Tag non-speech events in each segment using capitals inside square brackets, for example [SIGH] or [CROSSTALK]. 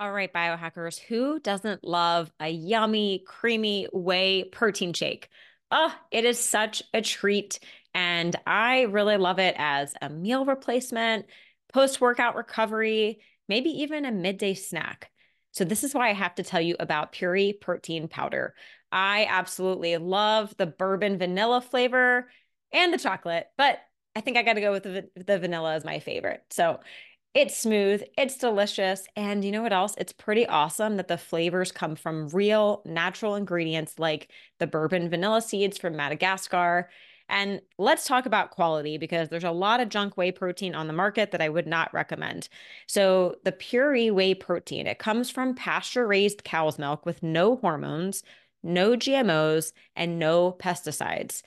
All right, biohackers, who doesn't love a yummy, creamy whey protein shake? Oh, it is such a treat. And I really love it as a meal replacement, post workout recovery, maybe even a midday snack. So, this is why I have to tell you about Puori protein powder. I absolutely love the bourbon vanilla flavor and the chocolate, but I think I got to go with the, the vanilla as my favorite. So, it's smooth, it's delicious, and you know what else? It's pretty awesome that the flavors come from real natural ingredients like the bourbon vanilla seeds from Madagascar. And let's talk about quality because there's a lot of junk whey protein on the market that I would not recommend. So, the Puori whey protein, it comes from pasture raised cow's milk with no hormones, no GMOs, and no pesticides.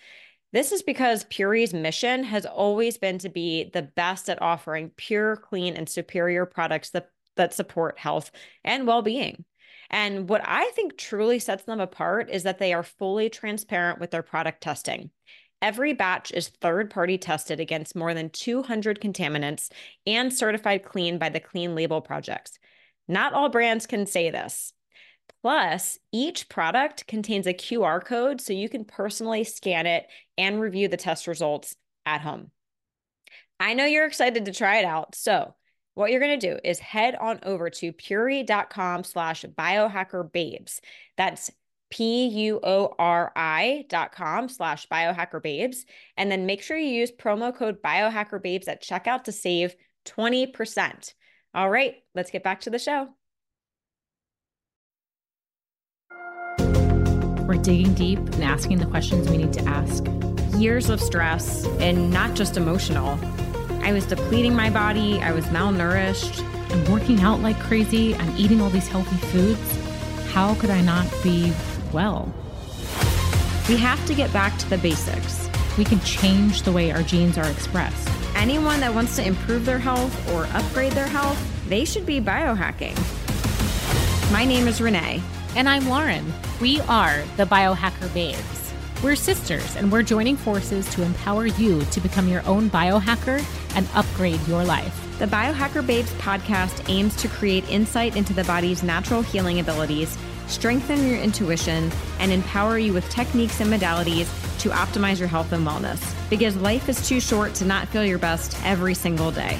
This is because Puori's mission has always been to be the best at offering pure, clean, and superior products that, that support health and well being. And what I think truly sets them apart is that they are fully transparent with their product testing. Every batch is third party tested against more than 200 contaminants and certified clean by the Clean Label Projects. Not all brands can say this. Plus, each product contains a QR code so you can personally scan it and review the test results at home. I know you're excited to try it out. So, what you're going to do is head on over to puori.com slash biohackerbabes. That's P-U-O-R-I dot com slash biohackerbabes. And then make sure you use promo code biohackerbabes at checkout to save 20%. All right, let's get back to the show. We're digging deep and asking the questions we need to ask. Years of stress and not just emotional. I was depleting my body, I was malnourished. I'm working out like crazy, I'm eating all these healthy foods. How could I not be well? We have to get back to the basics. We can change the way our genes are expressed. Anyone that wants to improve their health or upgrade their health, they should be biohacking. My name is Renee. And I'm Lauren. We are the Biohacker Babes. We're sisters, and we're joining forces to empower you to become your own biohacker and upgrade your life. The Biohacker Babes podcast aims to create insight into the body's natural healing abilities, strengthen your intuition, and empower you with techniques and modalities to optimize your health and wellness. Because life is too short to not feel your best every single day.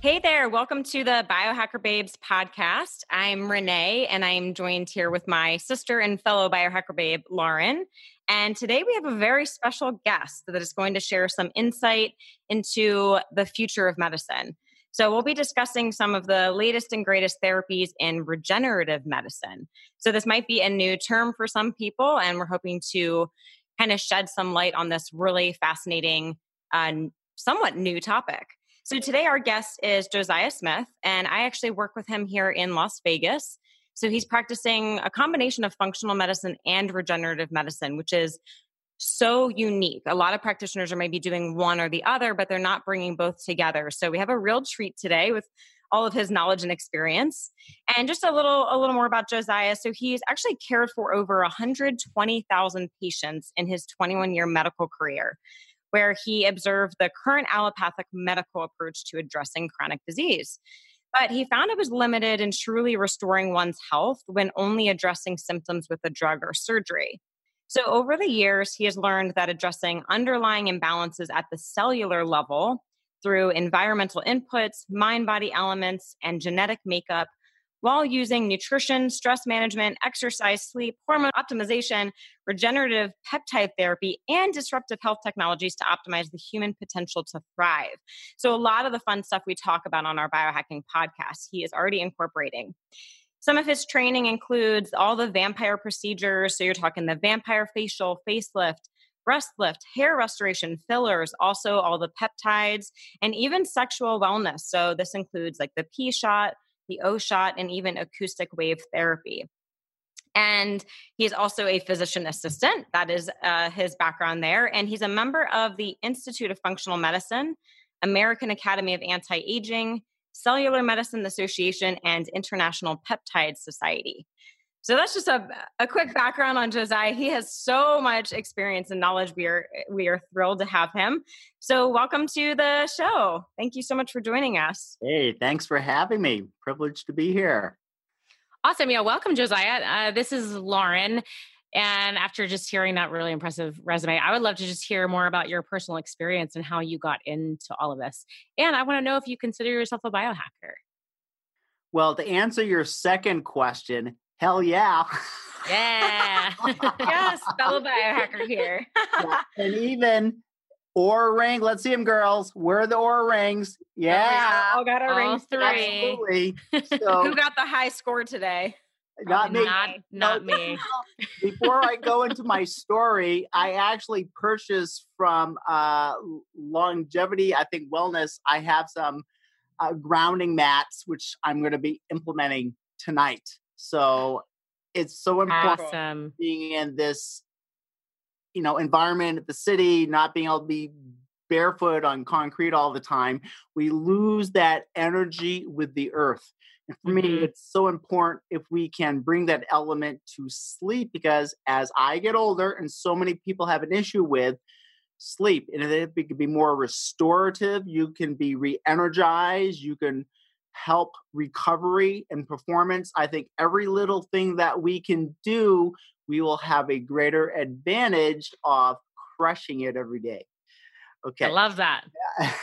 Hey there, welcome to the Biohacker Babes podcast. I'm Renee, and I'm joined here with my sister and fellow biohacker babe, Lauren. And today we have a very special guest that is going to share some insight into the future of medicine. So, we'll be discussing some of the latest and greatest therapies in regenerative medicine. So, this might be a new term for some people, and we're hoping to kind of shed some light on this really fascinating, uh, somewhat new topic. So today our guest is Josiah Smith, and I actually work with him here in Las Vegas. So he's practicing a combination of functional medicine and regenerative medicine, which is so unique. A lot of practitioners are maybe doing one or the other, but they're not bringing both together. So we have a real treat today with all of his knowledge and experience. And just a little a little more about Josiah. So he's actually cared for over 120,000 patients in his 21 year medical career where he observed the current allopathic medical approach to addressing chronic disease. But he found it was limited in truly restoring one's health when only addressing symptoms with a drug or surgery. So, over the years, he has learned that addressing underlying imbalances at the cellular level through environmental inputs, mind body elements, and genetic makeup while using nutrition, stress management, exercise, sleep, hormone optimization, regenerative peptide therapy, and disruptive health technologies to optimize the human potential to thrive. So, a lot of the fun stuff we talk about on our biohacking podcast, he is already incorporating. Some of his training includes all the vampire procedures. So, you're talking the vampire facial, facelift, breast lift, hair restoration, fillers, also all the peptides, and even sexual wellness. So, this includes like the P shot the O shot, and even acoustic wave therapy. And he's also a physician assistant. That is uh, his background there. And he's a member of the Institute of Functional Medicine, American Academy of Anti Aging, Cellular Medicine Association, and International Peptide Society. So that's just a, a quick background on Josiah. He has so much experience and knowledge. We are we are thrilled to have him. So welcome to the show. Thank you so much for joining us. Hey, thanks for having me. Privileged to be here. Awesome. Yeah, welcome, Josiah. Uh, this is Lauren. And after just hearing that really impressive resume, I would love to just hear more about your personal experience and how you got into all of this. And I want to know if you consider yourself a biohacker. Well, to answer your second question, hell yeah. Yeah. [LAUGHS] yes, fellow biohacker here. yeah. [LAUGHS] And even Oura ring. Let's see them, girls. Where are the Oura rings? Yeah. Oh, all got our all rings. Three. Absolutely. [LAUGHS] So, Who got the high score today? Not me. Not, not no, me. Before I go into my story, I actually purchased from uh, Longevity, I think Wellness. I have some uh, grounding mats, which I'm going to be implementing tonight. So it's so important awesome. being in this, you know, environment at the city, not being able to be barefoot on concrete all the time. We lose that energy with the earth. And for mm-hmm. me, it's so important if we can bring that element to sleep because as I get older, and so many people have an issue with sleep, and if it can be more restorative, you can be re energized, you can help recovery and performance. I think every little thing that we can do, we will have a greater advantage of crushing it every day. Okay. I love that. [LAUGHS]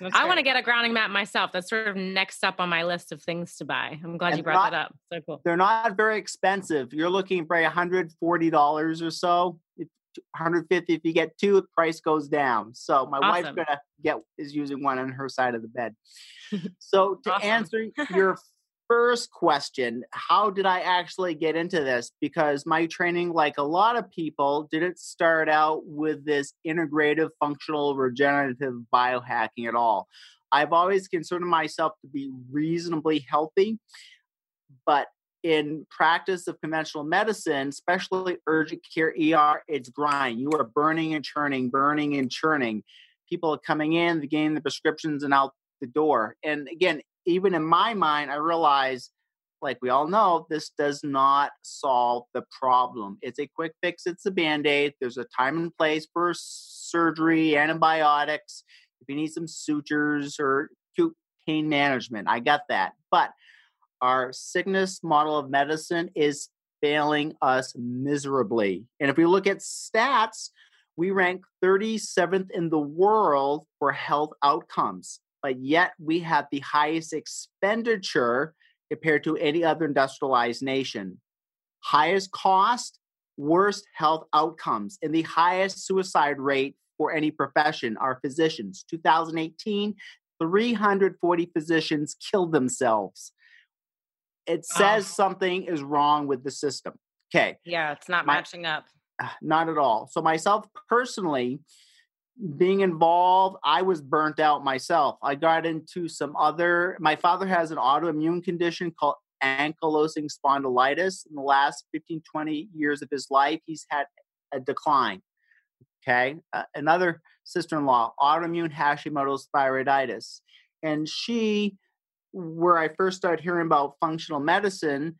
I want to get a grounding mat myself. That's sort of next up on my list of things to buy. I'm glad and you brought not, that up. So cool. They're not very expensive. You're looking for $140 or so. 150 if you get two the price goes down so my awesome. wife's gonna get is using one on her side of the bed [LAUGHS] so to awesome. answer [LAUGHS] your first question how did i actually get into this because my training like a lot of people didn't start out with this integrative functional regenerative biohacking at all i've always considered myself to be reasonably healthy but in practice of conventional medicine, especially urgent care ER, it's grind. You are burning and churning, burning and churning. People are coming in, getting the prescriptions and out the door. And again, even in my mind, I realize, like we all know, this does not solve the problem. It's a quick fix, it's a band aid. There's a time and place for surgery, antibiotics, if you need some sutures or acute pain management. I got that. But our sickness model of medicine is failing us miserably. And if we look at stats, we rank 37th in the world for health outcomes but yet we have the highest expenditure compared to any other industrialized nation. Highest cost, worst health outcomes, and the highest suicide rate for any profession are physicians. 2018, 340 physicians killed themselves. It says oh. something is wrong with the system. Okay. Yeah, it's not My, matching up. Not at all. So, myself personally, being involved, I was burnt out myself. I got into some other, my father has an autoimmune condition called ankylosing spondylitis. In the last 15, 20 years of his life, he's had a decline. Okay. Uh, another sister in law, autoimmune Hashimoto's thyroiditis. And she, where I first started hearing about functional medicine,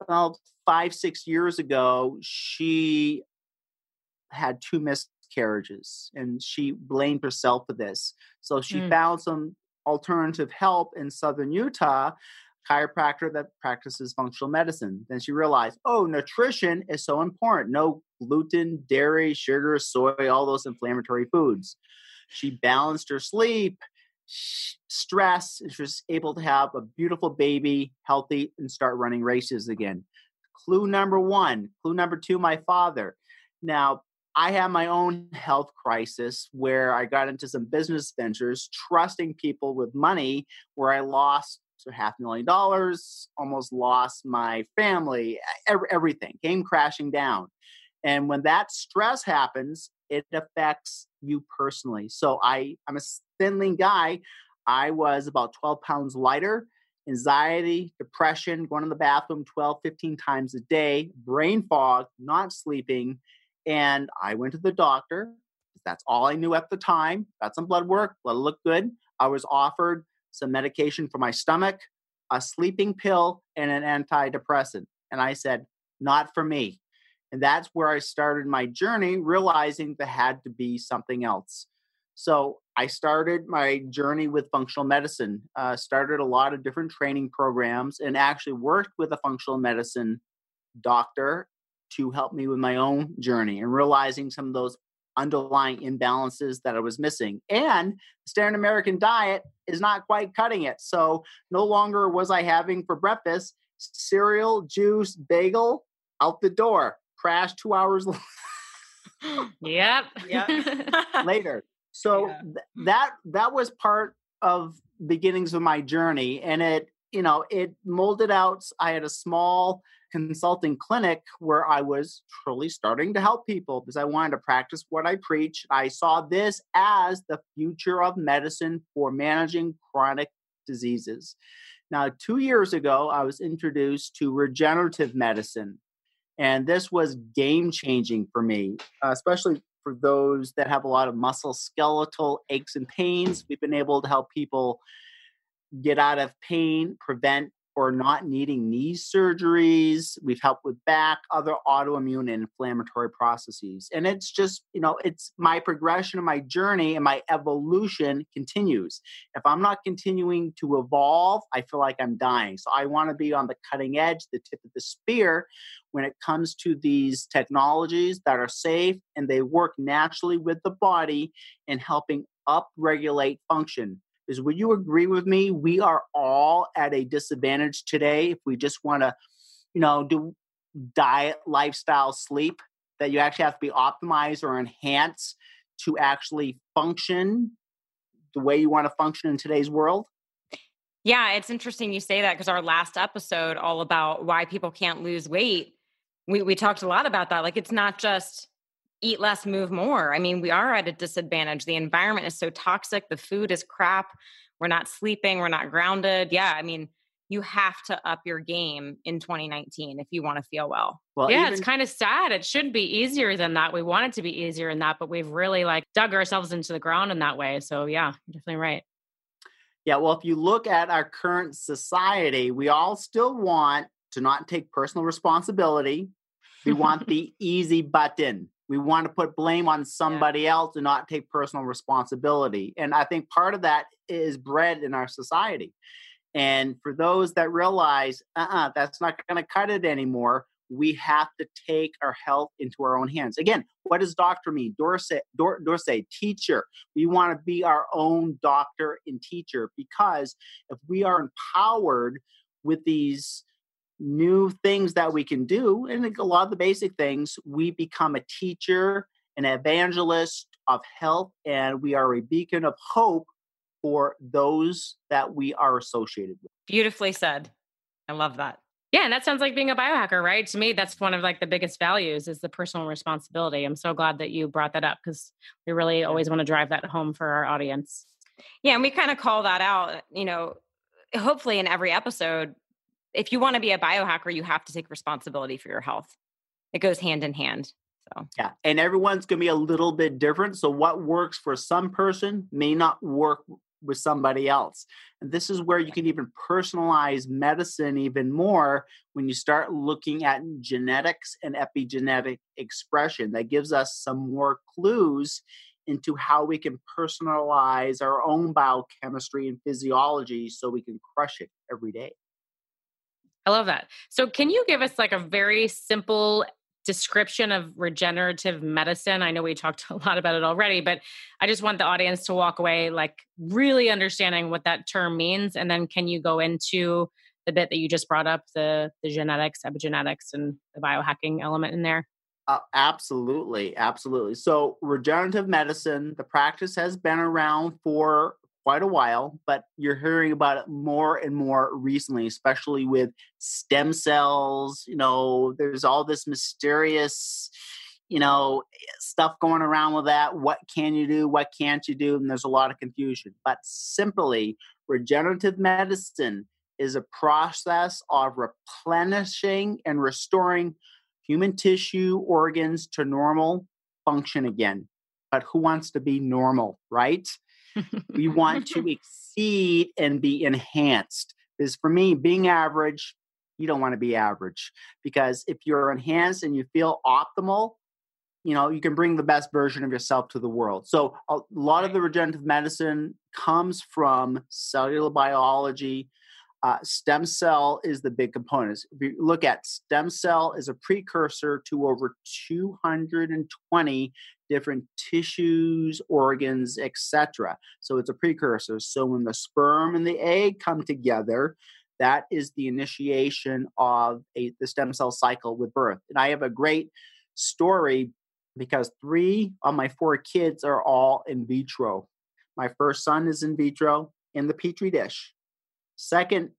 about five, six years ago, she had two miscarriages and she blamed herself for this. So she mm. found some alternative help in southern Utah, chiropractor that practices functional medicine. Then she realized, oh, nutrition is so important. No gluten, dairy, sugar, soy, all those inflammatory foods. She balanced her sleep, stress, and she was able to have a beautiful baby, healthy, and start running races again. Clue number one. Clue number two, my father. Now, I had my own health crisis where I got into some business ventures, trusting people with money, where I lost half a million dollars, almost lost my family, everything came crashing down. And when that stress happens, it affects you personally. So I, I'm a thin lean guy. I was about 12 pounds lighter anxiety, depression, going to the bathroom 12, 15 times a day, brain fog, not sleeping. And I went to the doctor. That's all I knew at the time. Got some blood work, blood looked good. I was offered some medication for my stomach, a sleeping pill, and an antidepressant. And I said, not for me. And that's where I started my journey, realizing there had to be something else. So I started my journey with functional medicine, uh, started a lot of different training programs, and actually worked with a functional medicine doctor to help me with my own journey and realizing some of those underlying imbalances that I was missing. And the standard American diet is not quite cutting it. So no longer was I having for breakfast cereal, juice, bagel out the door, crash two hours [LAUGHS] yep. Yep. later. So yeah. th- hmm. that that was part of beginnings of my journey and it you know it molded out i had a small consulting clinic where I was truly starting to help people because I wanted to practice what I preach. I saw this as the future of medicine for managing chronic diseases. Now, two years ago, I was introduced to regenerative medicine, and this was game changing for me, especially for those that have a lot of muscle skeletal aches and pains. We've been able to help people get out of pain, prevent or not needing knee surgeries. We've helped with back, other autoimmune and inflammatory processes. And it's just, you know, it's my progression of my journey and my evolution continues. If I'm not continuing to evolve, I feel like I'm dying. So I want to be on the cutting edge, the tip of the spear when it comes to these technologies that are safe and they work naturally with the body in helping upregulate function is would you agree with me? We are all at a disadvantage today if we just want to you know do diet lifestyle sleep that you actually have to be optimized or enhanced to actually function the way you want to function in today's world? Yeah it's interesting you say that because our last episode all about why people can't lose weight we, we talked a lot about that like it's not just eat less, move more. I mean, we are at a disadvantage. The environment is so toxic. The food is crap. We're not sleeping. We're not grounded. Yeah. I mean, you have to up your game in 2019 if you want to feel well. Well, yeah, even- it's kind of sad. It should be easier than that. We want it to be easier than that, but we've really like dug ourselves into the ground in that way. So yeah, definitely right. Yeah, well, if you look at our current society, we all still want to not take personal responsibility. We want [LAUGHS] the easy button we want to put blame on somebody yeah. else and not take personal responsibility. And I think part of that is bred in our society. And for those that realize, uh uh-uh, that's not going to cut it anymore, we have to take our health into our own hands. Again, what does doctor mean? Dorsey, Dor, Dorsey teacher. We want to be our own doctor and teacher because if we are empowered with these new things that we can do. And a lot of the basic things, we become a teacher, an evangelist of health, and we are a beacon of hope for those that we are associated with. Beautifully said. I love that. Yeah, and that sounds like being a biohacker, right? To me, that's one of like the biggest values is the personal responsibility. I'm so glad that you brought that up because we really always want to drive that home for our audience. Yeah, and we kind of call that out, you know, hopefully in every episode if you want to be a biohacker, you have to take responsibility for your health. It goes hand in hand. So yeah, and everyone's going to be a little bit different. So what works for some person may not work with somebody else. And this is where you can even personalize medicine even more when you start looking at genetics and epigenetic expression. That gives us some more clues into how we can personalize our own biochemistry and physiology so we can crush it every day. I love that. So, can you give us like a very simple description of regenerative medicine? I know we talked [LAUGHS] a lot about it already, but I just want the audience to walk away like really understanding what that term means. And then, can you go into the bit that you just brought up the the genetics, epigenetics, and the biohacking element in there? Uh, absolutely, absolutely. So, regenerative medicine, the practice has been around for quite a while, but you're hearing about it more and more recently, especially with stem cells. You know, there's all this mysterious, you know, stuff going around with that. What can you do? What can't you do? And there's a lot of confusion. But simply, regenerative medicine is a process of replenishing and restoring human tissue organs to normal function again. But who wants to be normal, right? We want to [LAUGHS] exceed and be enhanced. Because for me, being average, you don't want to be average. Because if you're enhanced and you feel optimal, you know, you can bring the best version of yourself to the world. So a lot of the regenerative medicine comes from cellular biology. Uh, stem cell is the big component. If you look at stem cell is a precursor to over 220 different tissues, organs, etc. So it's a precursor. So when the sperm and the egg come together, that is the initiation of a, the stem cell cycle with birth. And I have a great story because three of my four kids are all in vitro. My first son is in vitro in the petri dish. Second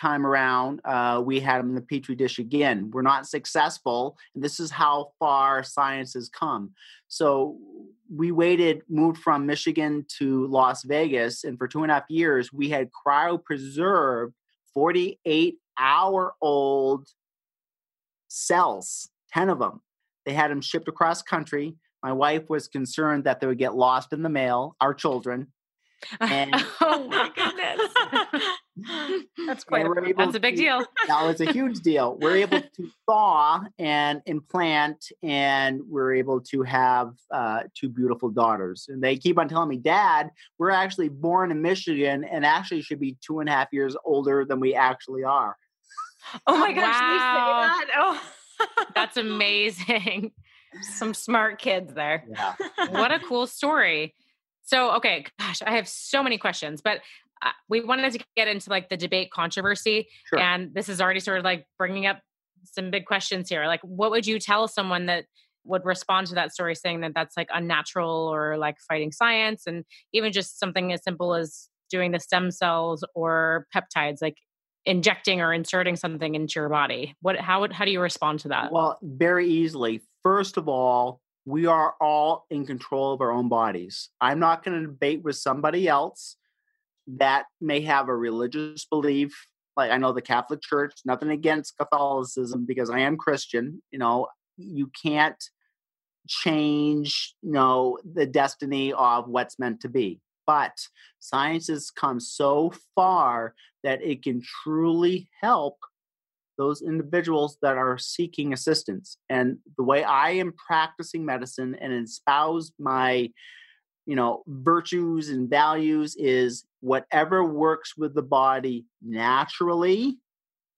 time around, uh, we had them in the petri dish again. We're not successful, and this is how far science has come. So we waited, moved from Michigan to Las Vegas, and for two and a half years, we had cryopreserved 48 hour old cells, 10 of them. They had them shipped across country. My wife was concerned that they would get lost in the mail, our children. [LAUGHS] And oh my goodness. [LAUGHS] [LAUGHS] that's quite a, that's a big to, deal. [LAUGHS] that was a huge deal. We're able to thaw and implant, and we're able to have uh, two beautiful daughters. And they keep on telling me, Dad, we're actually born in Michigan and actually should be two and a half years older than we actually are. Oh my gosh, wow. Oh. That's amazing. Some smart kids there. Yeah. what a cool story. So, okay, gosh, I have so many questions, but uh, we wanted to get into like the debate controversy. Sure. And this is already sort of like bringing up some big questions here. Like, what would you tell someone that would respond to that story saying that that's like unnatural or like fighting science? And even just something as simple as doing the stem cells or peptides, like injecting or inserting something into your body what how would how do you respond to that well very easily first of all we are all in control of our own bodies i'm not going to debate with somebody else that may have a religious belief like i know the catholic church nothing against catholicism because i am christian you know you can't change you know the destiny of what's meant to be but science has come so far that it can truly help those individuals that are seeking assistance. And the way I am practicing medicine and espouse my, you know, virtues and values is whatever works with the body naturally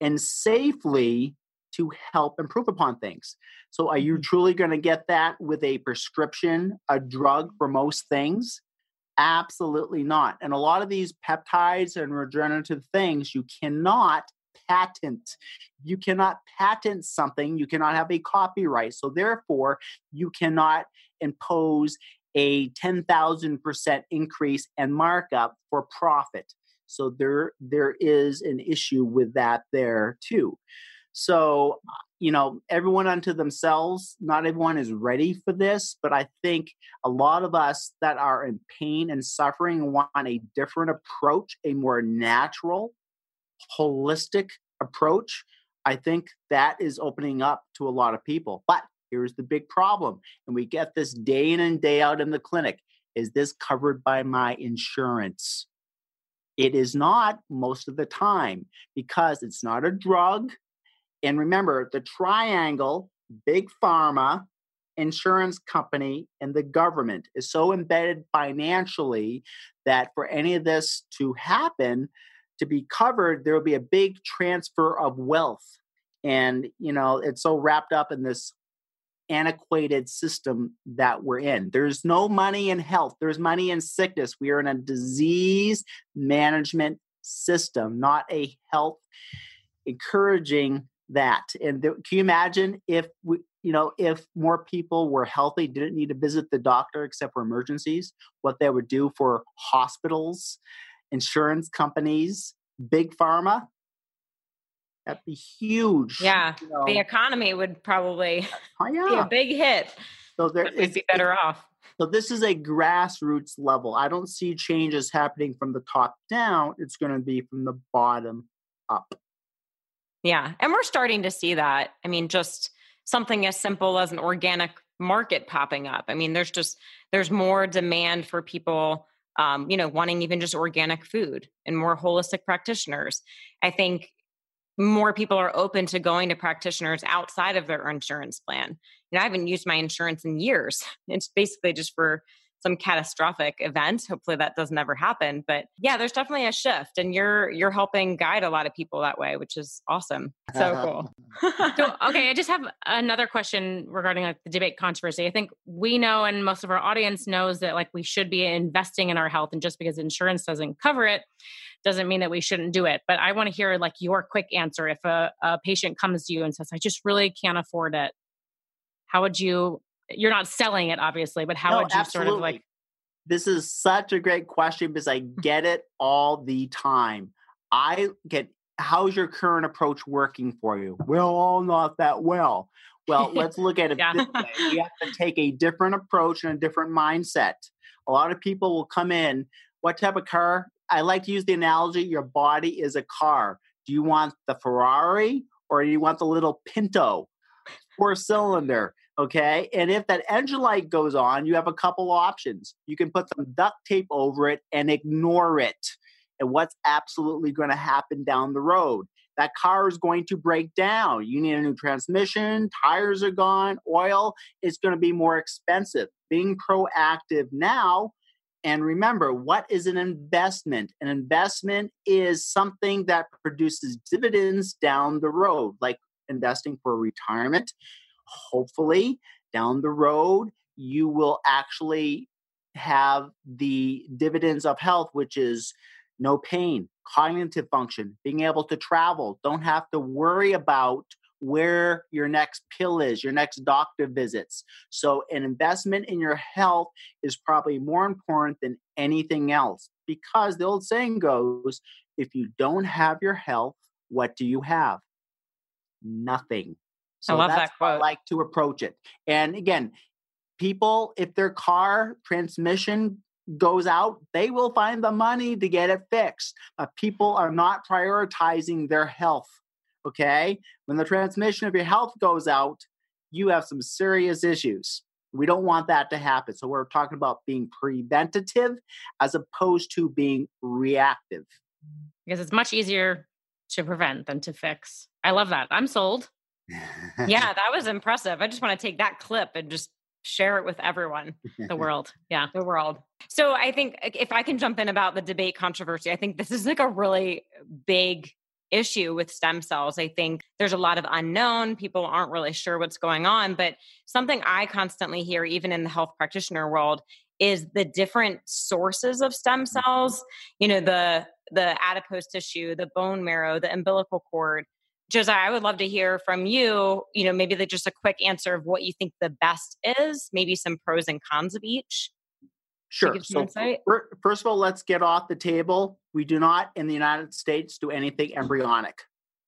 and safely to help improve upon things. So, are you mm-hmm. truly going to get that with a prescription, a drug for most things? Absolutely not. And a lot of these peptides and regenerative things you cannot patent. You cannot patent something, you cannot have a copyright. So, therefore, you cannot impose a 10,000% increase and markup for profit. So, there, there is an issue with that there too. So, uh, you know, everyone unto themselves, not everyone is ready for this, but I think a lot of us that are in pain and suffering want a different approach, a more natural, holistic approach. I think that is opening up to a lot of people. But here's the big problem, and we get this day in and day out in the clinic. Is this covered by my insurance? It is not most of the time because it's not a drug and remember, the triangle, big pharma, insurance company, and the government is so embedded financially that for any of this to happen, to be covered, there will be a big transfer of wealth. And, you know, it's so wrapped up in this antiquated system that we're in. There's no money in health, there's money in sickness. We are in a disease management system, not a health encouraging that. And th- can you imagine if we, you know, if more people were healthy, didn't need to visit the doctor except for emergencies, what they would do for hospitals, insurance companies, big pharma? That'd be huge. Yeah, you know. the economy would probably oh, yeah. [LAUGHS] be a big hit. So there, would be better off. So this is a grassroots level. I don't see changes happening from the top down. It's going to be from the bottom up. Yeah. And we're starting to see that. I mean, just something as simple as an organic market popping up. I mean, there's just there's more demand for people um, you know, wanting even just organic food and more holistic practitioners. I think more people are open to going to practitioners outside of their insurance plan. You know, I haven't used my insurance in years. [LAUGHS] It's basically just for some catastrophic event. Hopefully that doesn't ever happen. But yeah, there's definitely a shift and you're you're helping guide a lot of people that way, which is awesome. So uh-huh. cool. so [LAUGHS] okay, I just have another question regarding like the debate controversy. I think we know and most of our audience knows that like we should be investing in our health and just because insurance doesn't cover it doesn't mean that we shouldn't do it. But I want to hear like your quick answer if a, a patient comes to you and says, I just really can't afford it. How would you you're not selling it obviously but how no, would you absolutely. sort of like this is such a great question because i mm. get it all the time. I get how's your current approach working for you? Well oh, not that well. Well let's look at [LAUGHS] it yeah. this way. You have to take a different approach and a different mindset. A lot of people will come in what type of car? I like to use the analogy your body is a car. Do you want the ferrari or do you want the little pinto? Four cylinder Okay. And if that engine light goes on, you have a couple options. You can put some duct tape over it and ignore it. And what's absolutely going to happen down the road? That car is going to break down. You need a new transmission, tires are gone, oil is going to be more expensive. Being proactive now, and remember, what is an investment? An investment is something that produces dividends down the road, like investing for retirement hopefully down the road you will actually have the dividends of health which is no pain cognitive function being able to travel don't have to worry about where your next pill is, your next doctor visits. So, an investment in your health is probably more important than anything else because the old saying goes if you don't have your health, what do you have? Nothing. So I love that's that quote. I like to approach it. And again, people, if their car transmission goes out, they will find the money to get it fixed. But people are not prioritizing their health. Okay. When the transmission of your health goes out, you have some serious issues. We don't want that to happen. So we're talking about being preventative as opposed to being reactive. Because it's much easier to prevent than to fix. I love that. I'm sold yeah, [LAUGHS] that was impressive. I just want to take that clip and just share it with everyone, the [LAUGHS] world. Yeah, the world. So I think if I can jump in about the debate controversy, I think this is like a really big issue with stem cells. I think there's a lot of unknown. People aren't really sure what's going on. But something I constantly hear, even in the health practitioner world, is the different sources of stem mm-hmm. cells. You know, the the adipose tissue, the bone marrow, the umbilical cord, Josiah, I would love to hear from you, you know, maybe the, just a quick answer of what you think the best is, maybe some pros and cons of each. Sure. So, first of all, let's get off the table. We do not in the United States do anything embryonic.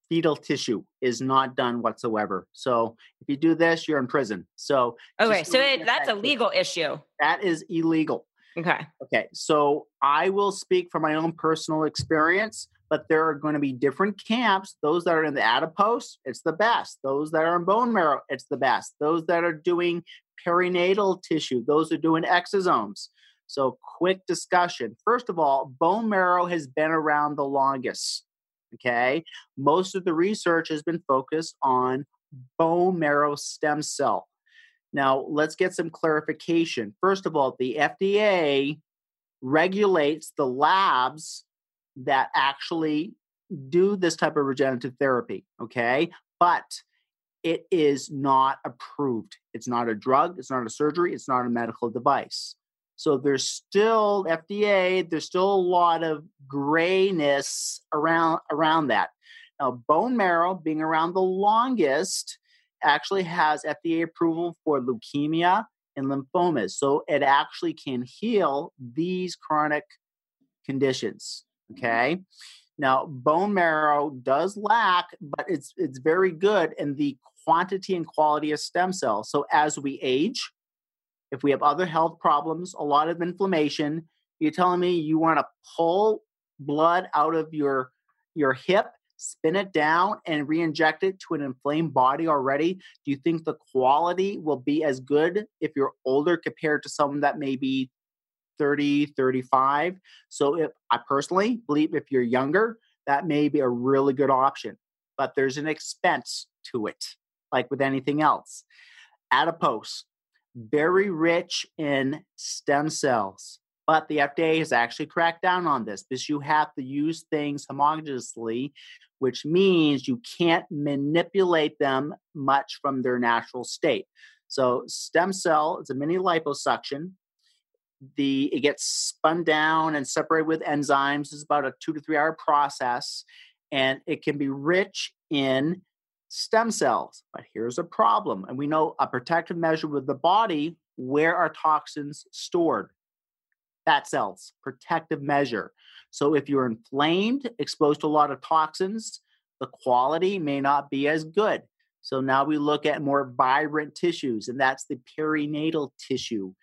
Fetal tissue is not done whatsoever. So if you do this, you're in prison. So okay, so it, that's a legal issue. That is illegal. Okay. Okay. So I will speak from my own personal experience but there are going to be different camps. Those that are in the adipose, it's the best. Those that are in bone marrow, it's the best. Those that are doing perinatal tissue, those are doing exosomes. So, quick discussion. First of all, bone marrow has been around the longest. Okay. Most of the research has been focused on bone marrow stem cell. Now, let's get some clarification. First of all, the FDA regulates the labs that actually do this type of regenerative therapy, okay? But it is not approved. It's not a drug, it's not a surgery, it's not a medical device. So there's still FDA, there's still a lot of grayness around around that. Now, bone marrow being around the longest actually has FDA approval for leukemia and lymphomas. So it actually can heal these chronic conditions. Okay. Now, bone marrow does lack, but it's it's very good in the quantity and quality of stem cells. So as we age, if we have other health problems, a lot of inflammation, you're telling me you want to pull blood out of your your hip, spin it down and re-inject it to an inflamed body already, do you think the quality will be as good if you're older compared to someone that may be 30, 35? So if I personally believe if you're younger, that may be a really good option. But there's an expense to it, like with anything else. Adipose, very rich in stem cells. But the FDA has actually cracked down on this because you have to use things homogeneously, which means you can't manipulate them much from their natural state. So, stem cell is a mini liposuction. The it gets spun down and separated with enzymes. It's about a two to three hour process, and it can be rich in stem cells. But here's a problem, and we know a protective measure with the body where are toxins stored fat cells, protective measure. So if you're inflamed, exposed to a lot of toxins, the quality may not be as good. So now we look at more vibrant tissues, and that's the perinatal tissue.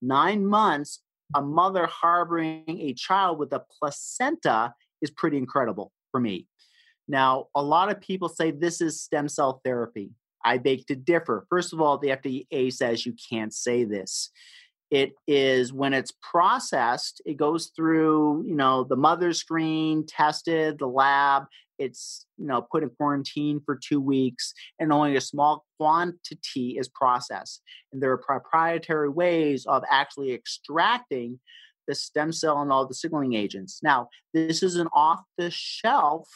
Nine months, a mother harboring a child with a placenta is pretty incredible for me. Now, a lot of people say this is stem cell therapy. I beg to differ. First of all, the FDA says you can't say this it is when it's processed it goes through you know the mother screen tested the lab it's you know put in quarantine for two weeks and only a small quantity is processed and there are proprietary ways of actually extracting the stem cell and all the signaling agents now this is an off the shelf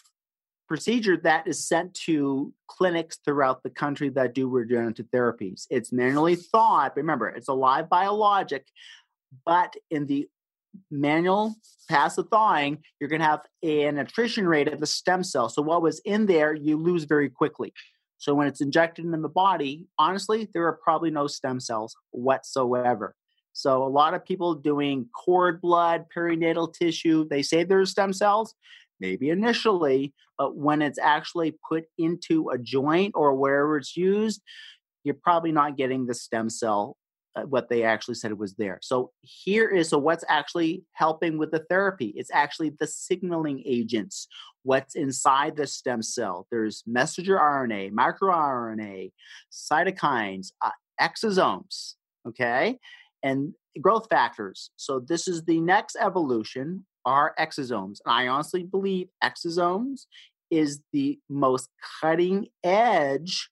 procedure that is sent to clinics throughout the country that do regenerative therapies. It's manually thawed. Remember, it's a live biologic, but in the manual passive thawing, you're going to have an attrition rate of the stem cell. So what was in there, you lose very quickly. So when it's injected in the body, honestly, there are probably no stem cells whatsoever. So a lot of people doing cord blood, perinatal tissue, they say there's stem cells maybe initially, but when it's actually put into a joint or wherever it's used, you're probably not getting the stem cell what they actually said it was there. So here is so what's actually helping with the therapy? It's actually the signaling agents. What's inside the stem cell? There's messenger RNA, microRNA, cytokines, uh, exosomes, okay, and growth factors. So this is the next evolution are exosomes. And I honestly believe exosomes is the most cutting edge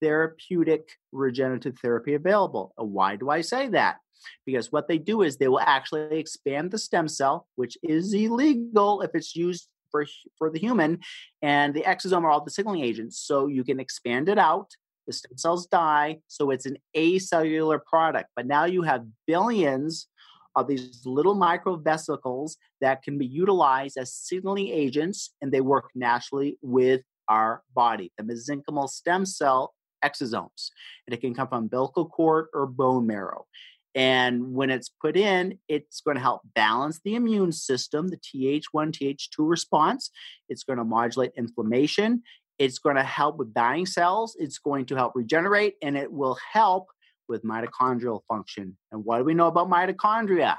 therapeutic regenerative therapy available. Uh, why do I say that? Because what they do is they will actually expand the stem cell, which is illegal if it's used for, for the human, and the exosome are all the signaling agents. So you can expand it out, the stem cells die, so it's an acellular product. But now you have billions of these little microvesicles that can be utilized as signaling agents and they work naturally with our body, the mesenchymal stem cell exosomes. And it can come from umbilical cord or bone marrow. And when it's put in, it's going to help balance the immune system, the Th1, Th2 response. It's going to modulate inflammation. It's going to help with dying cells. It's going to help regenerate and it will help with mitochondrial function. And what do we know about mitochondria?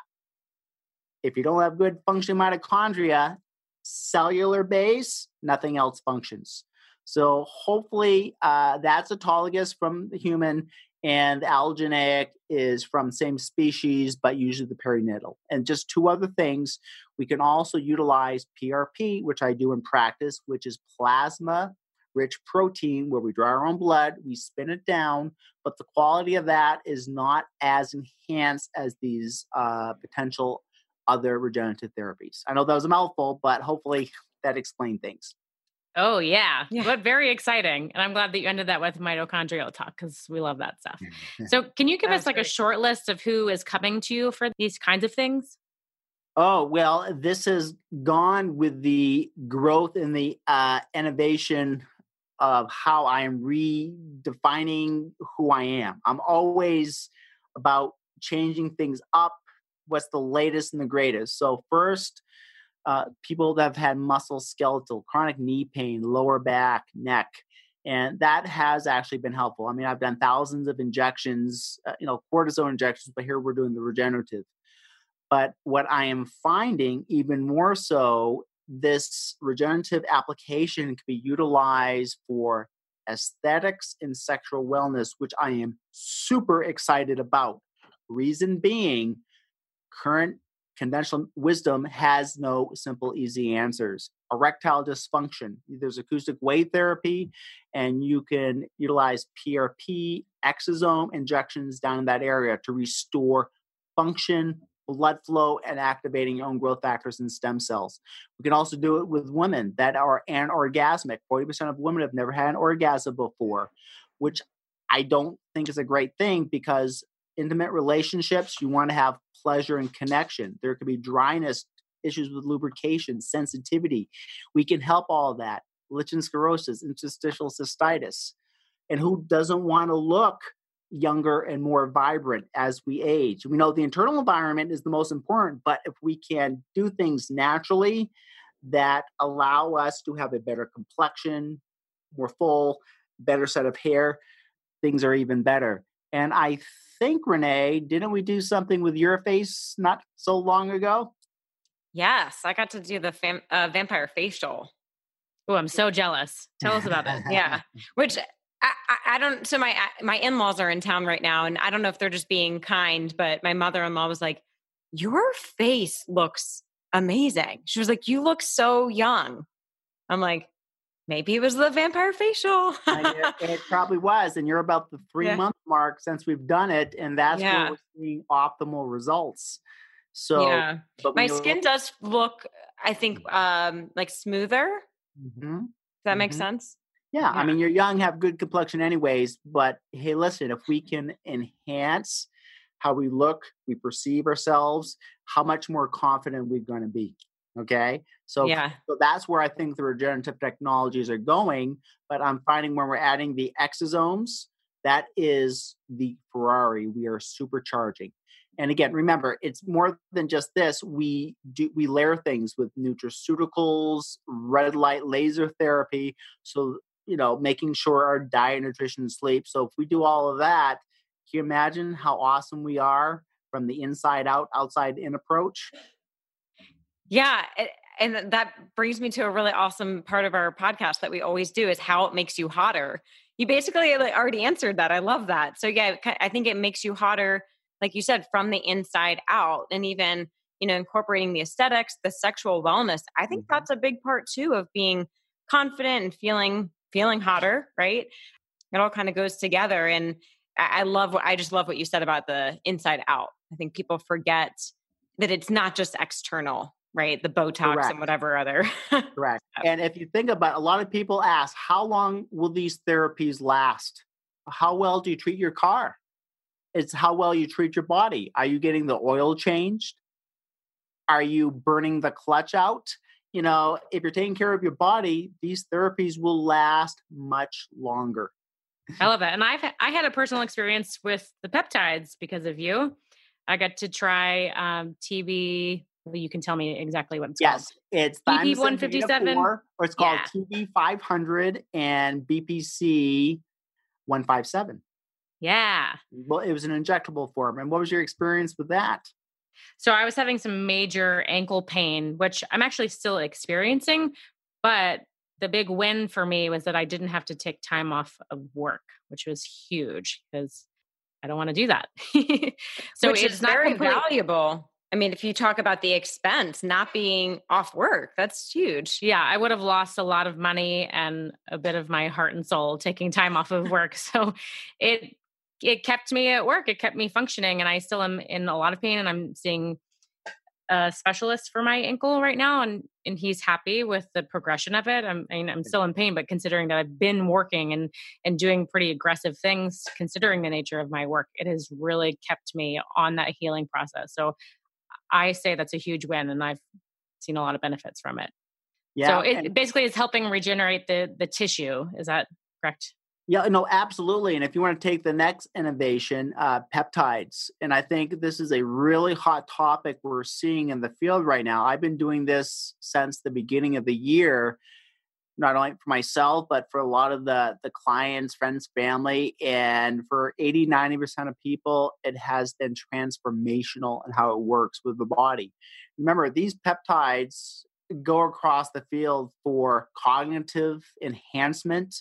If you don't have good functioning mitochondria, cellular base, nothing else functions. So hopefully uh, that's autologous from the human, and the allogeneic is from same species, but usually the perinatal. And just two other things, we can also utilize PRP, which I do in practice, which is plasma rich protein where we draw our own blood, we spin it down, but the quality of that is not as enhanced as these uh, potential other regenerative therapies. I know that was a mouthful, but hopefully [LAUGHS] that explained things. Oh yeah. yeah. But very exciting. And I'm glad that you ended that with mitochondrial talk because we love that stuff. [LAUGHS] so can you give us like great. a short list of who is coming to you for these kinds of things? Oh, well, this has gone with the growth and the uh, innovation of how I am redefining who I am. I'm always about changing things up. What's the latest and the greatest? So, first, uh, people that have had muscle skeletal, chronic knee pain, lower back, neck, and that has actually been helpful. I mean, I've done thousands of injections, uh, you know, cortisone injections, but here we're doing the regenerative. But what I am finding even more so this regenerative application can be utilized for aesthetics and sexual wellness, which I am super excited about. Reason being, current conventional wisdom has no simple, easy answers. Erectile dysfunction, there's acoustic wave therapy, mm. and you can utilize PRP exosome injections down in that area to restore function, blood flow, and activating your own growth factors and stem cells. We can also do it with women that are anorgasmic. 40% of women have never had an orgasm before, which I don't think is a great thing because intimate relationships, you want to have pleasure and connection. There could be dryness, issues with lubrication, sensitivity. We can help all that. Lichen sclerosis, interstitial cystitis. And who doesn't want to look younger and more vibrant as we age? We know the internal environment is the most important, but if we can do things naturally that allow us to have a better complexion, more full, better set of hair, things are even better. And I think, Renee, didn't we do something with your face not so long ago? Yes, I got to do the fam- uh, vampire facial. Oh, I'm so jealous. Tell us about it. yeah, which I, I, don't. So my my in laws are in town right now, and I don't know if they're just being kind, but my mother in law was like, "Your face looks amazing." She was like, "You look so young." I'm like, maybe it was the vampire facial. it, it, probably was. And you're about the three [LAUGHS] yeah. month mark since we've done it. And that's yeah. where we're seeing optimal results. So yeah. my skin look- does look, I think, um, like smoother. Mm-hmm. Does that mm-hmm. make sense? Yeah, yeah, I mean, you're young, have good complexion, anyways. But hey, listen, if we can enhance how we look, we perceive ourselves, how much more confident we're going to be. Okay. So, yeah. so that's where I think the regenerative technologies are going. But I'm finding when we're adding the exosomes, that is the Ferrari we are supercharging. And again, remember, it's more than just this. We do we layer things with nutraceuticals, red light laser therapy. So, you know, making sure our diet, nutrition, sleep. So if we do all of that, can you imagine how awesome we are from the inside out, outside in approach? Yeah. And that brings me to a really awesome part of our podcast that we always do is how it makes you hotter. You basically already answered that. I love that. So, yeah, I think it makes you hotter, like you said, from the inside out. And even, you know, incorporating the aesthetics, the sexual wellness. I think mm-hmm. that's a big part too of being confident and feeling feeling hotter, right? It all kind of goes together. And I love what I just love what you said about the inside out. I think people forget that it's not just external right? The Botox Correct. and whatever other. [LAUGHS] Correct. And if you think about it, a lot of people ask, how long will these therapies last? How well do you treat your car? It's how well you treat your body. Are you getting the oil changed? Are you burning the clutch out? You know, if you're taking care of your body, these therapies will last much longer. I love [LAUGHS] that. And I've I had a personal experience with the peptides because of you. I got to try um, TB you can tell me exactly what it's yes, called. Yes, it's BP 157 or it's called yeah. TB 500 and BPC 157. Yeah. Well, it was an injectable form. And what was your experience with that? So I was having some major ankle pain, which I'm actually still experiencing, but the big win for me was that I didn't have to take time off of work, which was huge because I don't want to do that. [LAUGHS] so which it's very complete- valuable. I mean, if you talk about the expense, not being off work, that's huge. Yeah, I would have lost a lot of money and a bit of my heart and soul taking time off of work. [LAUGHS] So it it kept me at work. It kept me functioning and I still am in a lot of pain and I'm seeing a specialist for my ankle right now and and he's happy with the progression of it. I'm I mean, I'm still in pain, but considering that I've been working and and doing pretty aggressive things considering the nature of my work, it has really kept me on that healing process. So I say that's a huge win, and I've seen a lot of benefits from it. Yeah. So it basically is helping regenerate the the tissue. Is that correct? Yeah, no, absolutely. And if you want to take the next innovation, uh, peptides, and I think this is a really hot topic we're seeing in the field right now. I've been doing this since the beginning of the year, not only for myself but for a lot of the the clients friends family and for 80 90% of people it has been transformational in how it works with the body. Remember these peptides go across the field for cognitive enhancement,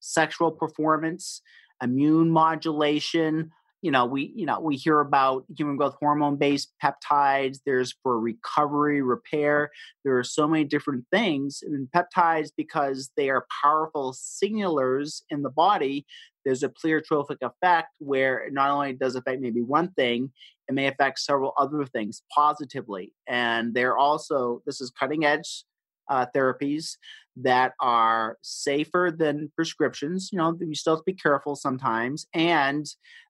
sexual performance, immune modulation, you know we you know we hear about human growth hormone based peptides there's for recovery repair there are so many different things and peptides because they are powerful signalers in the body there's a pleiotropic effect where not only does affect maybe one thing it may affect several other things positively and they're also this is cutting edge uh, therapies that are safer than prescriptions. You know, you still have to be careful sometimes, and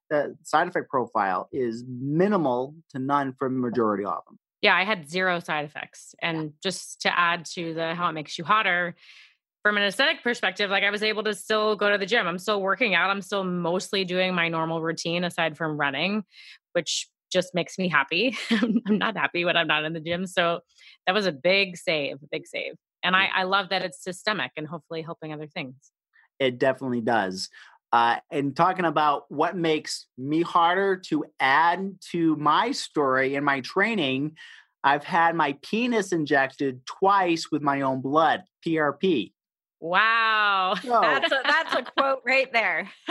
the side effect profile is minimal to none for the majority of them. Yeah, I had zero side effects. And yeah. just to add to the how it makes you hotter, from an aesthetic perspective, like I was able to still go to the gym. I'm still working out. I'm still mostly doing my normal routine aside from running, which just makes me happy. [LAUGHS] I'm not happy when I'm not in the gym. So that was a big save, a big save. And I, I love that it's systemic and hopefully helping other things. It definitely does. Uh, and talking about what makes me harder to add to my story and my training, I've had my penis injected twice with my own blood, PRP. Wow. So, [LAUGHS] that's, a, that's a quote right there. [LAUGHS]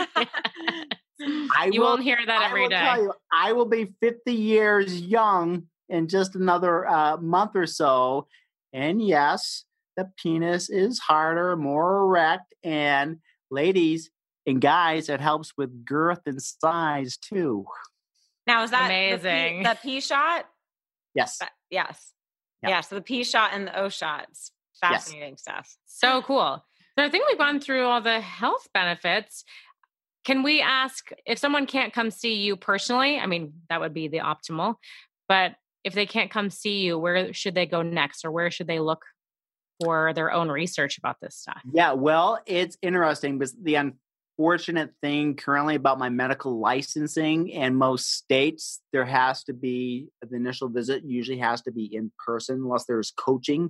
I you will, won't hear that every I day. You, I will be 50 years young in just another uh, month or so. And yes, the penis is harder, more erect. And ladies, and guys, it helps with girth and size too. Now, is that amazing? The P, the P shot? Yes. That, yes. Yeah. yeah. So the P shot and the O shots. Fascinating yes. stuff. So cool. So I think we've gone through all the health benefits. Can we ask if someone can't come see you personally? I mean, that would be the optimal. But if they can't come see you, where should they go next or where should they look for their own research about this stuff? Yeah, well, it's interesting because the fortunate thing currently about my medical licensing in most states there has to be the initial visit usually has to be in person unless there's coaching.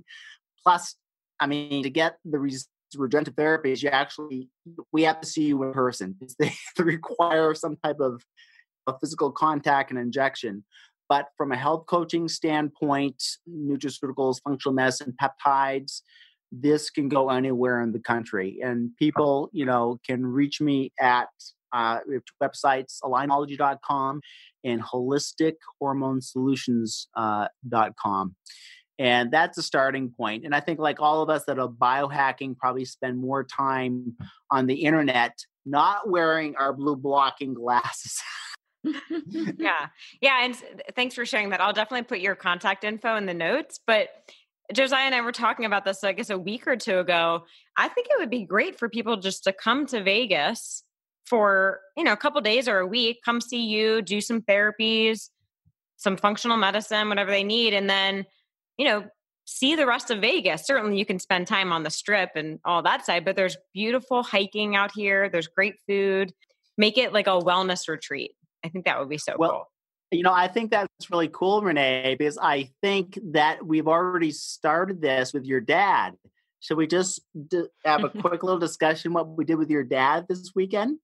Plus i mean to get the regenerative therapies you actually we have to see you in person. [LAUGHS] They require some type of, of physical contact and injection. But from a health coaching standpoint nutraceuticals functional medicine peptides this can go anywhere in the country. And people, you know, can reach me at uh, websites alignology.com and holistichormonesolutions.com. Uh, and that's a starting point. And I think, like all of us that are biohacking, probably spend more time on the internet not wearing our blue blocking glasses. [LAUGHS] yeah. Yeah. And thanks for sharing that. I'll definitely put your contact info in the notes. But Josiah and I were talking about this, I guess, a week or two ago. I think it would be great for people just to come to Vegas for, you know, a couple days or a week, come see you, do some therapies, some functional medicine, whatever they need, and then, you know, see the rest of Vegas. Certainly you can spend time on the strip and all that side, but there's beautiful hiking out here, there's great food. Make it like a wellness retreat. I think that would be so well, cool. You know, I think that's really cool, Renee, because I think that we've already started this with your dad. Should we just d- have a quick little discussion what we did with your dad this weekend?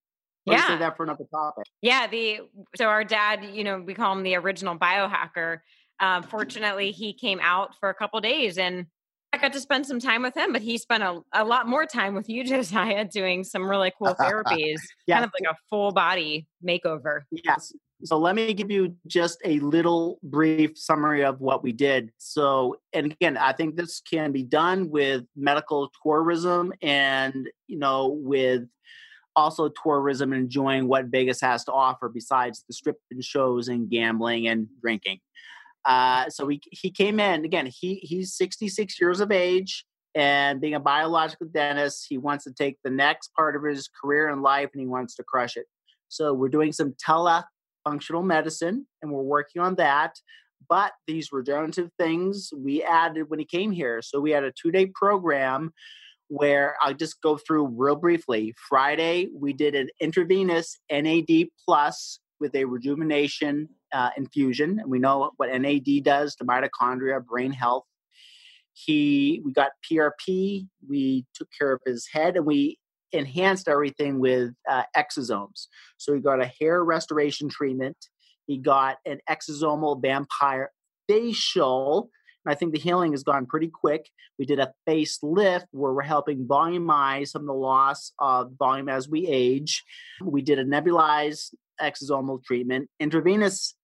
Or yeah, that for another topic. Yeah, the so our dad, you know, we call him the original biohacker. Um, fortunately, he came out for a couple days, and I got to spend some time with him. But he spent a, a lot more time with you, [LAUGHS] Josiah, doing some really cool [LAUGHS] therapies, yeah. kind of like a full body makeover. Yes, so let me give you just a little brief summary of what we did. So, and again, I think this can be done with medical tourism and, you know, with also tourism and enjoying what Vegas has to offer besides the strip and shows and gambling and drinking. Uh, so he, he came in again. He he's 66 years of age, and being a biological dentist, he wants to take the next part of his career in life, and he wants to crush it. So we're doing some tele functional medicine, and we're working on that. But these regenerative things we added when he came here. So we had a two day program where I'll just go through real briefly. Friday, we did an intravenous NAD plus with a rejuvenation uh, infusion, and we know what NAD does to mitochondria, brain health. He, we got PRP. We took care of his head, and we enhanced everything with uh, exosomes. So he got a hair restoration treatment. He got an exosomal vampire facial. And I think the healing has gone pretty quick. We did a facelift where we're helping volumize some of the loss of volume as we age. We did a nebulized exosomal treatment, intravenous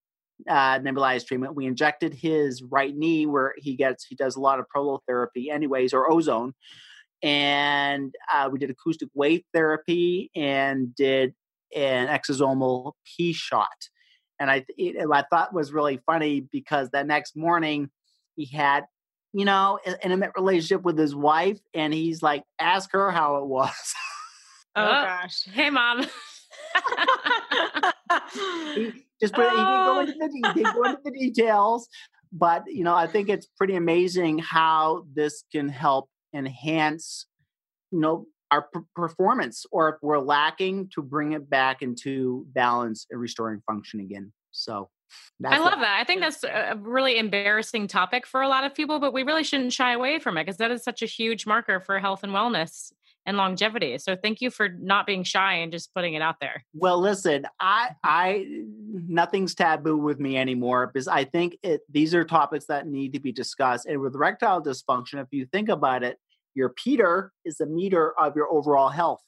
uh, nebulized treatment. We injected his right knee where he gets he does a lot of prolotherapy, anyways, or ozone, and uh, we did acoustic wave therapy and did an exosomal P shot. And I, it, I thought was really funny because that next morning he had, you know, an intimate relationship with his wife, and he's like, ask her how it was. [LAUGHS] oh, oh gosh! Hey, mom. [LAUGHS] he [LAUGHS] just put, oh. he, didn't go into the, he didn't go into the details, but you know, I think it's pretty amazing how this can help enhance, you know, our p- performance, or if we're lacking, to bring it back into balance and restoring function again. So I love that. I think that's a really embarrassing topic for a lot of people, but we really shouldn't shy away from it because that is such a huge marker for health and wellness and longevity. So thank you for not being shy and just putting it out there. Well, listen, I mm-hmm. I nothing's taboo with me anymore because I think it these are topics that need to be discussed. And with erectile dysfunction, if you think about it, your Peter is a meter of your overall health.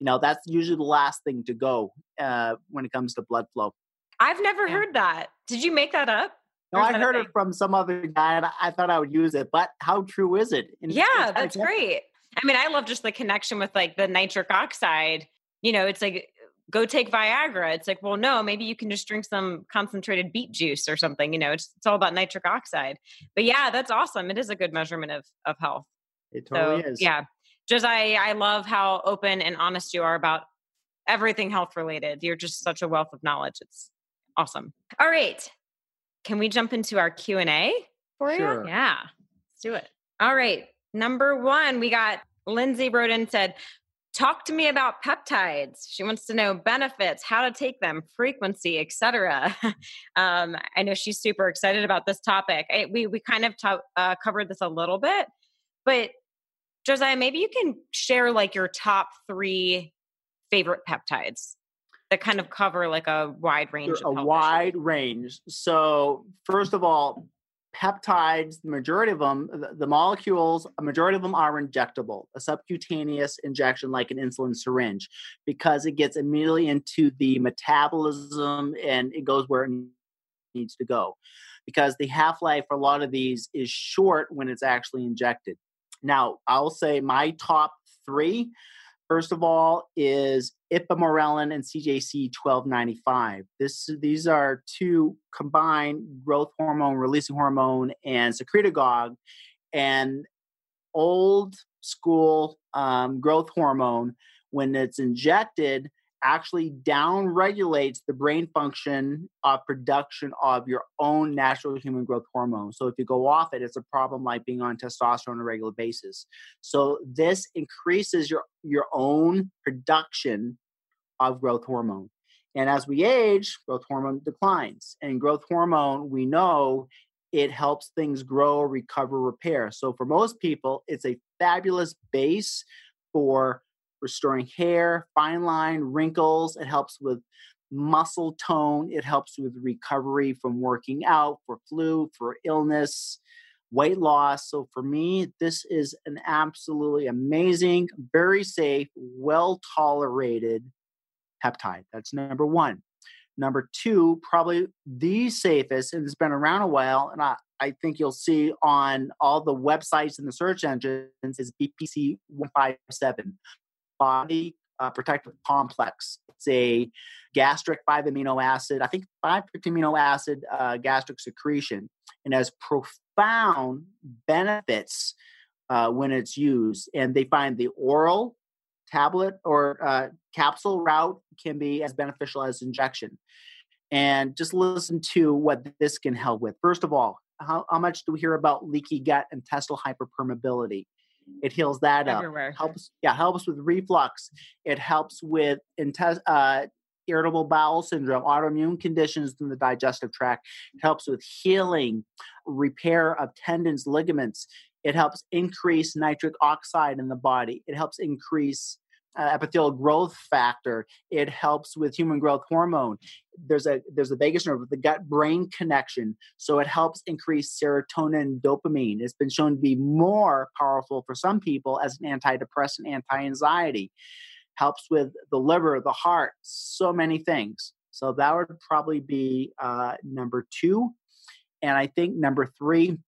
You know, that's usually the last thing to go uh, when it comes to blood flow. I've never yeah. heard that. Did you make that up? No, I heard it from some other guy and I thought I would use it, but how true is it? And yeah, that's great. I mean, I love just the connection with like the nitric oxide. You know, it's like go take Viagra. It's like, well, no, maybe you can just drink some concentrated beet juice or something. You know, it's it's all about nitric oxide. But yeah, that's awesome. It is a good measurement of of health. It totally so, is. Yeah. Just I I love how open and honest you are about everything health related. You're just such a wealth of knowledge. It's awesome. All right. Can we jump into our Q&A for sure. you? Yeah. Let's do it. All right. Number 1, we got Lindsay wrote in said, talk to me about peptides she wants to know benefits how to take them frequency etc [LAUGHS] um, i know she's super excited about this topic I, we, we kind of t- uh, covered this a little bit but Josiah, maybe you can share like your top three favorite peptides that kind of cover like a wide range. a wide issues. range. So first of all, peptides, the majority of them, the, the, molecules, a majority of them are injectable, a subcutaneous injection like an insulin syringe, because it gets immediately into the metabolism and it goes where it needs to go. Because the half life for a lot of these is short when it's actually injected. Now, I'll say my top three. First of all, is ipamorelin and CJC 1295. This these are two combined growth hormone, releasing hormone, and secretagogue, and old school um, growth hormone. When it's injected, actually down regulates the brain function of production of your own natural human growth hormone. So if you go off it, it's a problem like being on testosterone on a regular basis. So this increases your your own production of growth hormone. And as we age, growth hormone declines. And growth hormone, we know it helps things grow, recover, repair. So for most people, it's a fabulous base for restoring hair, fine line, wrinkles. It helps with muscle tone. It helps with recovery from working out, for flu, for illness, weight loss. So for me, this is an absolutely amazing, very safe, well tolerated peptide. That's number one. Number two, probably the safest, and it's been around a while, and I, I think you'll see on all the websites and the search engines is BPC 157 body uh, protective complex. It's a gastric five amino acid, I think five amino acid uh, gastric secretion, and has profound benefits uh, when it's used. And they find the oral tablet or uh, capsule route can be as beneficial as injection. And just listen to what this can help with. First of all, how, how much do we hear about leaky gut and intestinal hyperpermeability? It heals that Everywhere. up. Helps, yeah, helps with reflux. It helps with intest, uh, irritable bowel syndrome, autoimmune conditions in the digestive tract. It helps with healing, repair of tendons, ligaments. It helps increase nitric oxide in the body. It helps increase uh, epithelial growth factor. It helps with human growth hormone. There's a there's a vagus nerve with the gut brain connection, so it helps increase serotonin dopamine. It's been shown to be more powerful for some people as an antidepressant, anti-anxiety. Helps with the liver, the heart, so many things. So that would probably be uh, number two. And I think number three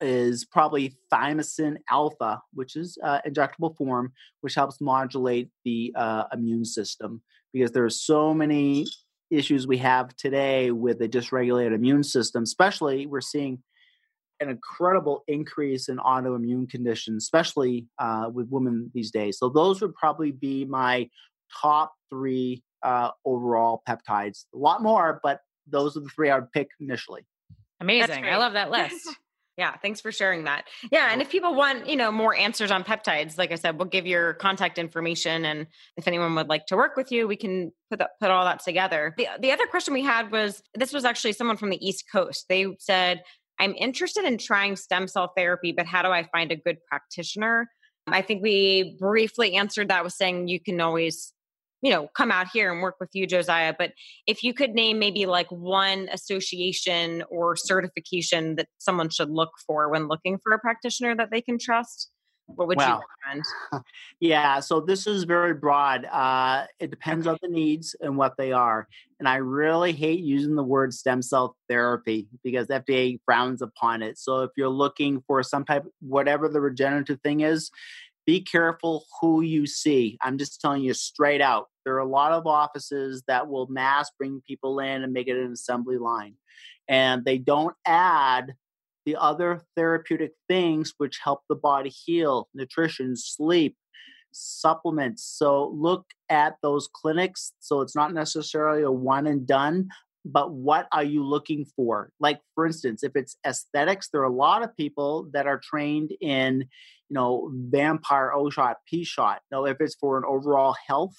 is probably thymosin alpha, which is uh, injectable form, which helps modulate the uh, immune system because there are so many issues we have today with a dysregulated immune system. Especially, we're seeing an incredible increase in autoimmune conditions, especially uh, with women these days. So those would probably be my top three uh, overall peptides. A lot more, but those are the three I would pick initially. Amazing. I love that [LAUGHS] list. Yeah, thanks for sharing that. Yeah, and if people want, you know, more answers on peptides, like I said, we'll give your contact information and if anyone would like to work with you, we can put that, put all that together. The the other question we had was this was actually someone from the East Coast. They said, "I'm interested in trying stem cell therapy, but how do I find a good practitioner?" I think we briefly answered that with saying you can always you know come out here and work with you josiah but if you could name maybe like one association or certification that someone should look for when looking for a practitioner that they can trust what would well, you recommend [LAUGHS] yeah so this is very broad uh, it depends okay. on the needs and what they are and i really hate using the word stem cell therapy because fda frowns upon it so if you're looking for some type whatever the regenerative thing is be careful who you see. I'm just telling you straight out. There are a lot of offices that will mass bring people in and make it an assembly line. And they don't add the other therapeutic things which help the body heal nutrition, sleep, supplements. So look at those clinics. So it's not necessarily a one and done, but what are you looking for? Like, for instance, if it's aesthetics, there are a lot of people that are trained in, you know, vampire O shot, P shot. Now, if it's for an overall health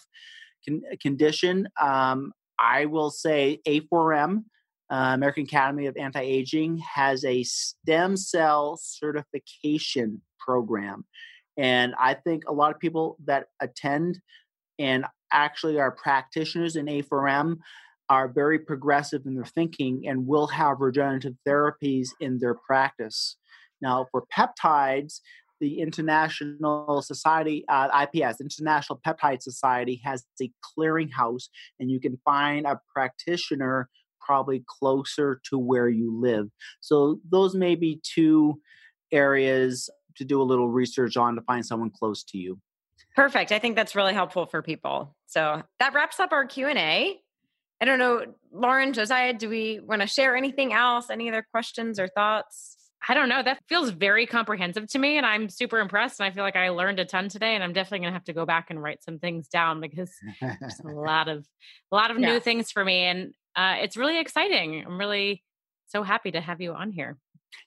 con- condition, um, I will say A4M, uh, American Academy of Anti Aging, has a stem cell certification program. And I think a lot of people that attend and actually are practitioners in A4M are very progressive in their thinking and will have regenerative therapies in their practice. Now, for peptides, the International Society, uh, IPS, International Peptide Society, has a clearinghouse, and you can find a practitioner probably closer to where you live. So, those may be two areas to do a little research on to find someone close to you. Perfect. I think that's really helpful for people. So that wraps up our Q&A. I don't know, Lauren, Josiah, do we want to share anything else? Any other questions or thoughts? I don't know. That feels very comprehensive to me, and I'm super impressed. And I feel like I learned a ton today, and I'm definitely going to have to go back and write some things down because there's a [LAUGHS] lot of a lot of yeah. new things for me, and uh, it's really exciting. I'm really so happy to have you on here.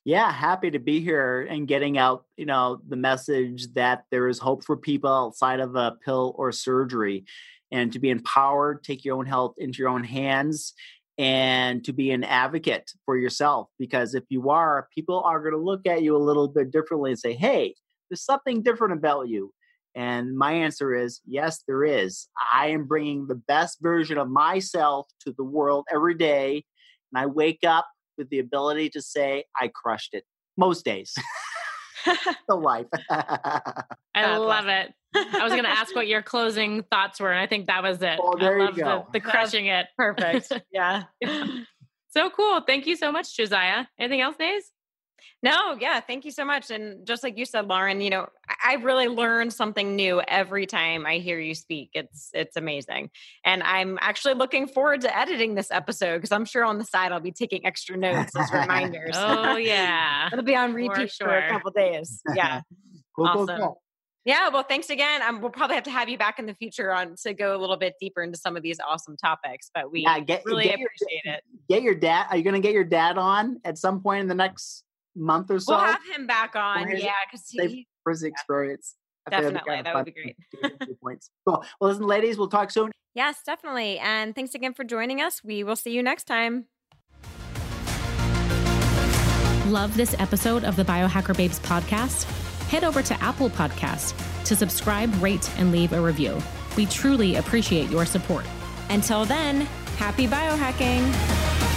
Yeah, happy to be here and getting out, you know, the message that there is hope for people outside of a pill or surgery and to be empowered, take your own health into your own hands, and to be an advocate for yourself. Because if you are, people are going to look at you a little bit differently and say, hey, there's something different about you. And my answer is yes, there is. I am bringing the best version of myself to the world every day. And I wake up with the ability to say, I crushed it most days. [LAUGHS] the life. [LAUGHS] I love it. I was going to ask what your closing thoughts were, and I think that was it. Oh, there I love you go. The, the crushing it. Perfect. [LAUGHS] yeah. So cool. Thank you so much, Josiah. Anything else, Nays? No, yeah, thank you so much. And just like you said, Lauren, you know, I really learn something new every time I hear you speak. It's it's amazing. And I'm actually looking forward to editing this episode because I'm sure on the side I'll be taking extra notes as [LAUGHS] reminders. oh [LAUGHS] yeah. It'll be on repeat for, sure. for a couple days. Yeah. [LAUGHS] cool, awesome. Cool, cool. Yeah, well, thanks again. Um, we'll probably have to have you back in the future on to go a little bit deeper into some of these awesome topics. But we yeah, get, really get appreciate your, it. Get your dad. Are you going to get your dad on at some point in the next month or so? We'll have him back on. Yeah, because he for his experience. Definitely, that would be great. points. Cool. Well, listen, ladies, we'll talk soon. Yes, definitely. And thanks again for joining us. We will see you next time. Love this episode of the Biohacker Babes podcast? Head over to Apple Podcast to subscribe, rate, and leave a review. We truly appreciate your support. Until then, happy biohacking.